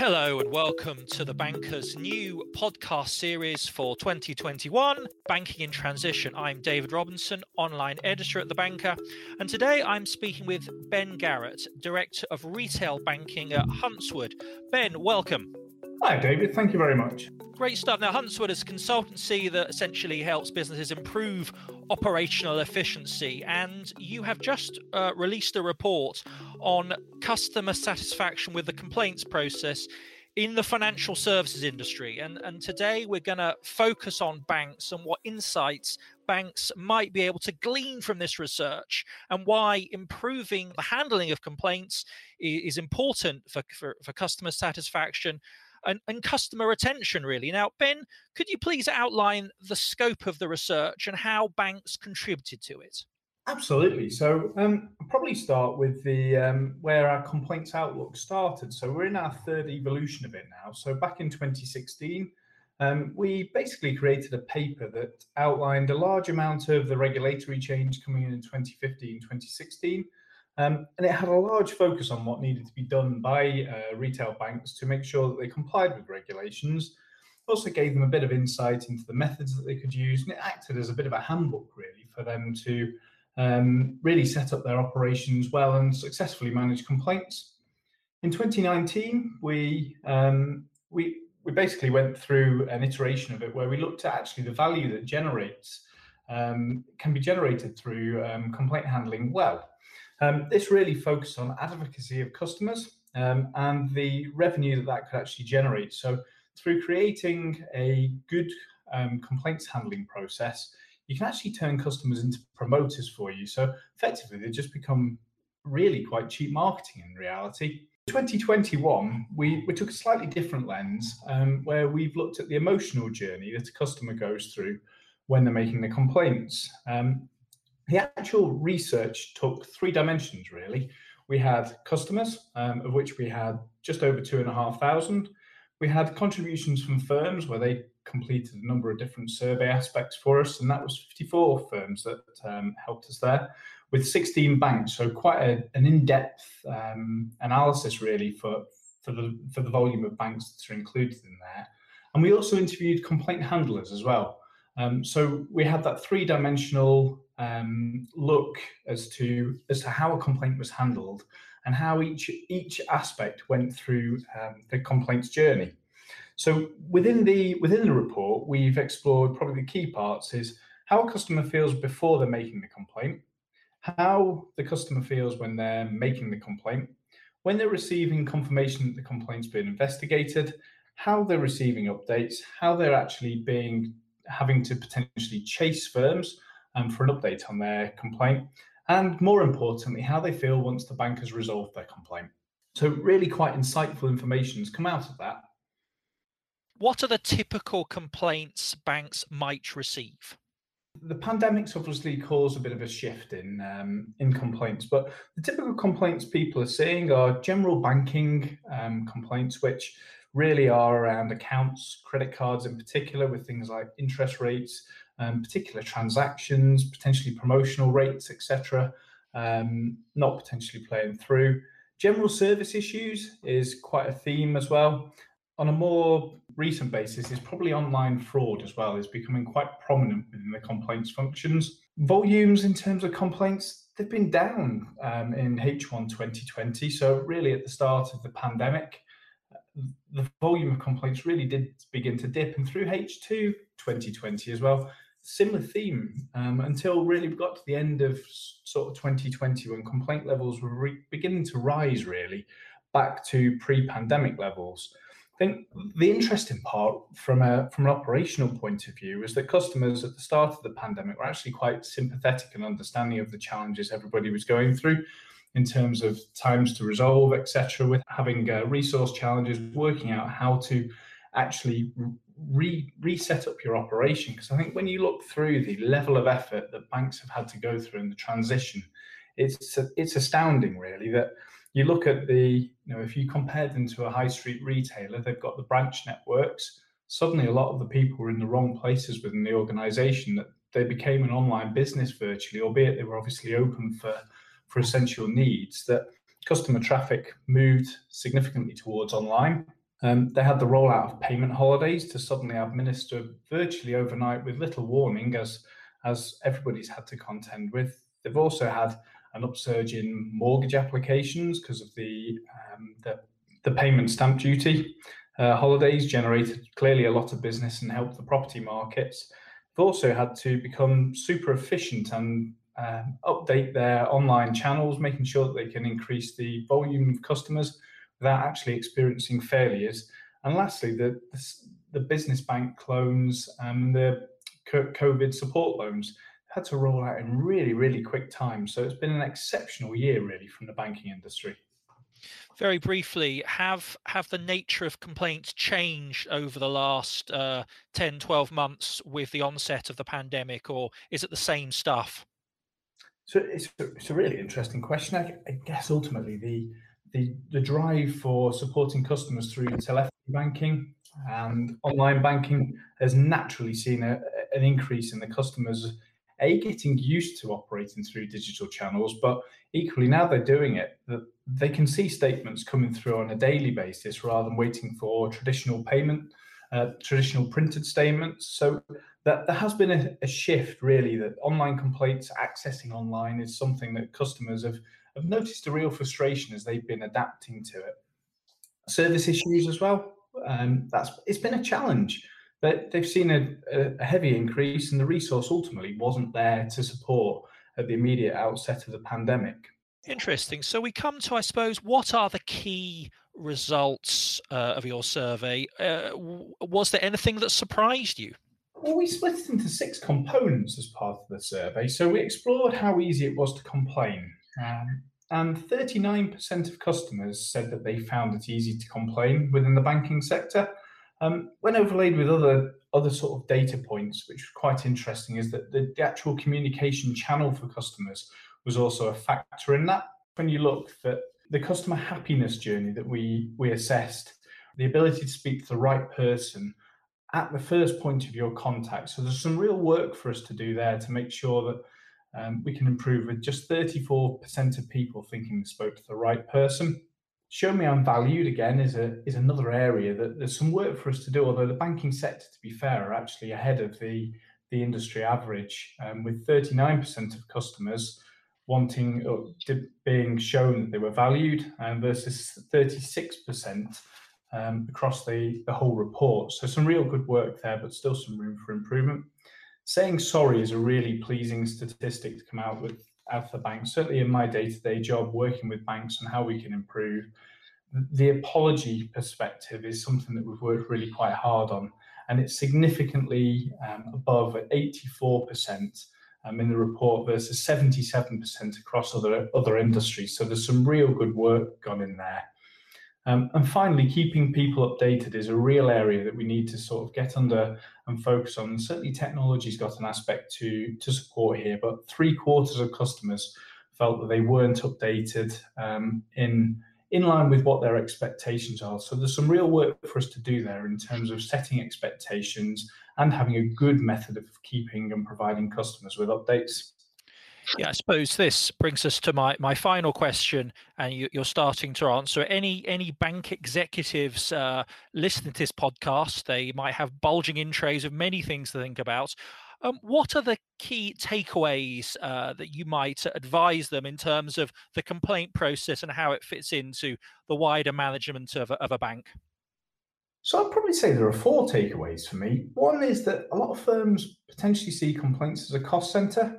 Hello and welcome to the Banker's new podcast series for 2021, Banking in Transition. I'm David Robinson, online editor at The Banker, and today I'm speaking with Ben Garratt, Director of Retail Banking at Huntswood. Ben, welcome. Hi, David. Thank you very much. Great stuff. Now, Huntswood is a consultancy that essentially helps businesses improve operational efficiency, and you have just uh, released a report on customer satisfaction with the complaints process in the financial services industry. And, and today we're going to focus on banks and what insights banks might be able to glean from this research and why improving the handling of complaints is, important for, for, for customer satisfaction and, and customer retention, really. Now, Ben, could you please outline the scope of the research and how banks contributed to it? Absolutely. So um, I'll probably start with the um, where our complaints outlook started. So we're in our third evolution of it now. So back in 2016, um, we basically created a paper that outlined a large amount of the regulatory change coming in in 2015, 2016, um, and it had a large focus on what needed to be done by uh, retail banks to make sure that they complied with regulations. Also gave them a bit of insight into the methods that they could use, and it acted as a bit of a handbook really for them to um, really set up their operations well and successfully manage complaints. In 2019, we um, we we basically went through an iteration of it where we looked at actually the value that generates um, can be generated through um, complaint handling well. Um, this really focused on advocacy of customers um, and the revenue that that could actually generate. So through creating a good complaints handling process, you can actually turn customers into promoters for you. So effectively, they just become really quite cheap marketing in reality. 2021, we, we took a slightly different lens um, where we've looked at the emotional journey that a customer goes through when they're making the complaints. Um, the actual research took three dimensions really. We had customers, um, of which we had just over two and a half thousand. We had contributions from firms where they completed a number of different survey aspects for us, and that was 54 firms that um, helped us there, with 16 banks. So quite a, an in-depth um, analysis really for for the for the volume of banks that are included in there. And we also interviewed complaint handlers as well. Um, so we had that three-dimensional um, look as to as to how a complaint was handled and how each each aspect went through um, the complaint's journey. So within the within the report, we've explored probably the key parts is how a customer feels before they're making the complaint, how the customer feels when they're making the complaint, when they're receiving confirmation that the complaint's been investigated, how they're receiving updates, how they're actually being having to potentially chase firms um, for an update on their complaint, and more importantly, how they feel once the bank has resolved their complaint. So, really quite insightful information has come out of that. What are the typical complaints banks might receive? The pandemic's obviously caused a bit of a shift in um, in complaints, but the typical complaints people are seeing are general banking um, complaints, which really are around accounts, credit cards in particular, with things like interest rates, um, particular transactions, potentially promotional rates, etc., um, not potentially playing through. General service issues is quite a theme as well. On a more recent basis, is probably online fraud as well is becoming quite prominent within the complaints functions. Volumes in terms of complaints they've been down um, in H1 2020. So really at the start of the pandemic, the volume of complaints really did begin to dip, and through H2 2020 as well, similar theme um, until really we got to the end of sort of 2020 when complaint levels were re- beginning to rise really back to pre-pandemic levels. I think the interesting part from a from an operational point of view is that customers at the start of the pandemic were actually quite sympathetic and understanding of the challenges everybody was going through in terms of times to resolve, etc., with having uh, resource challenges, working out how to actually re- reset up your operation. Because I think when you look through the level of effort that banks have had to go through in the transition, it's it's astounding, really, that you look at the you know if you compare them to a high street retailer, they've got the branch networks. Suddenly, a lot of the people were in the wrong places within the organisation. That they became an online business virtually, albeit they were obviously open for for essential needs. That customer traffic moved significantly towards online Um, they had the rollout of payment holidays to suddenly administer virtually overnight with little warning, as as everybody's had to contend with. They've also had an upsurge in mortgage applications because of the, um, the, the payment stamp duty. Uh, holidays generated clearly a lot of business and helped the property markets. They've also had to become super efficient and um, update their online channels, making sure that they can increase the volume of customers without actually experiencing failures. And lastly, the, the, business bank loans and the COVID support loans had to roll out in really, really quick time. So it's been an exceptional year, really, from the banking industry. Very briefly, have have the nature of complaints changed over the last uh, 10, 12 months with the onset of the pandemic, or is it the same stuff? So it's, it's a really interesting question. I, I guess ultimately the, the the drive for supporting customers through telephony banking and online banking has naturally seen a, an increase in the customers a getting used to operating through digital channels, but equally now they're doing it, that they can see statements coming through on a daily basis rather than waiting for traditional payment, uh, traditional printed statements. So that there has been a, a, shift really that online complaints accessing online is something that customers have, have noticed a real frustration as they've been adapting to it. Service issues as well. Um, that's it's been a challenge but they've seen a, a, heavy increase, and the resource ultimately wasn't there to support at the immediate outset of the pandemic. Interesting. So we come to, I suppose, what are the key results uh, of your survey? Uh, was there anything that surprised you? Well, we split it into six components as part of the survey. So we explored how easy it was to complain. Um, and 39% of customers said that they found it easy to complain within the banking sector. Um, when overlaid with other other sort of data points, which was quite interesting, is that the, the actual communication channel for customers was also a factor in that. When you look at the customer happiness journey that we we assessed, the ability to speak to the right person at the first point of your contact. So there's some real work for us to do there to make sure that um, we can improve with just 34% of people thinking they spoke to the right person show me I'm valued again is a is another area that there's some work for us to do. Although the banking sector, to be fair, are actually ahead of the the industry average, um, with 39% of customers wanting or being shown that they were valued, um, versus 36% um, across the the whole report. So some real good work there, but still some room for improvement. Saying sorry is a really pleasing statistic to come out with out the bank, certainly in my day-to-day job working with banks and how we can improve, the apology perspective is something that we've worked really quite hard on. And it's significantly um, above 84% um, in the report versus 77% across other, other industries. So there's some real good work gone in there. Um, and finally, keeping people updated is a real area that we need to sort of get under and focus on. And certainly, technology's got an aspect to to support here, but three quarters of customers felt that they weren't updated um, in in line with what their expectations are. So there's some real work for us to do there in terms of setting expectations and having a good method of keeping and providing customers with updates. Yeah, I suppose this brings us to my, my final question, and you, are starting to answer. Any any bank executives uh, listening to this podcast, they might have bulging in trays of many things to think about. Um, what are the key takeaways uh, that you might advise them in terms of the complaint process and how it fits into the wider management of a, of a bank? So I'd probably say there are four takeaways for me. One is that a lot of firms potentially see complaints as a cost center.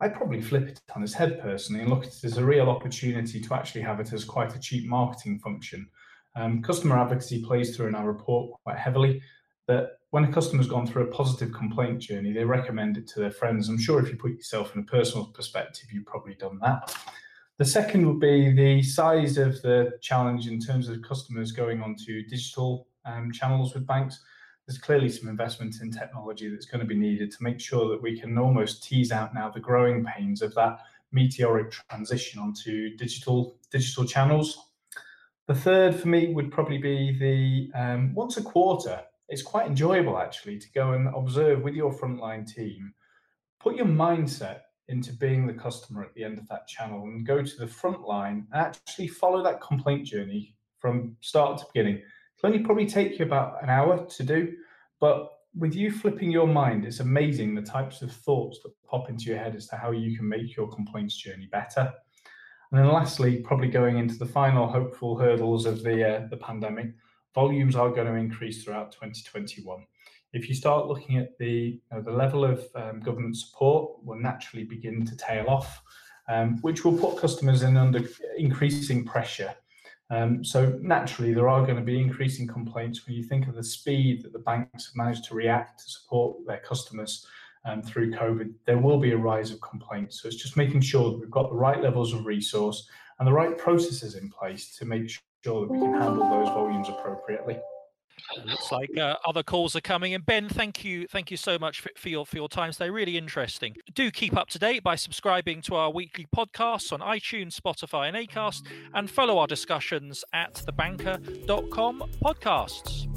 I'd probably flip it on its head personally and look at it as a real opportunity to actually have it as quite a cheap marketing function. Um, customer advocacy plays through in our report quite heavily. That when a customer's gone through a positive complaint journey, they recommend it to their friends. I'm sure if you put yourself in a personal perspective, you've probably done that. The second would be the size of the challenge in terms of customers going onto digital um, channels with banks there's clearly some investment in technology that's going to be needed to make sure that we can almost tease out now the growing pains of that meteoric transition onto digital digital channels. The third for me would probably be the um, once a quarter. It's quite enjoyable actually to go and observe with your frontline team, put your mindset into being the customer at the end of that channel and go to the front line and actually follow that complaint journey from start to beginning It'll only probably take you about an hour to do, but with you flipping your mind, it's amazing the types of thoughts that pop into your head as to how you can make your complaints journey better. And then lastly, probably going into the final hopeful hurdles of the uh, the pandemic, volumes are going to increase throughout 2021. If you start looking at the you know, the level of um, government support, will naturally begin to tail off, um, which will put customers in under increasing pressure um, so naturally, there are going to be increasing complaints when you think of the speed that the banks have managed to react to support their customers um, through COVID. There will be a rise of complaints. So it's just making sure that we've got the right levels of resource and the right processes in place to make sure that we can handle those volumes appropriately. Looks like uh, other calls are coming in. Ben, thank you, thank you so much for, for, your for your time today. Really interesting. Do keep up to date by subscribing to our weekly podcasts on iTunes, Spotify, and Acast, and follow our discussions at thebanker.com podcasts.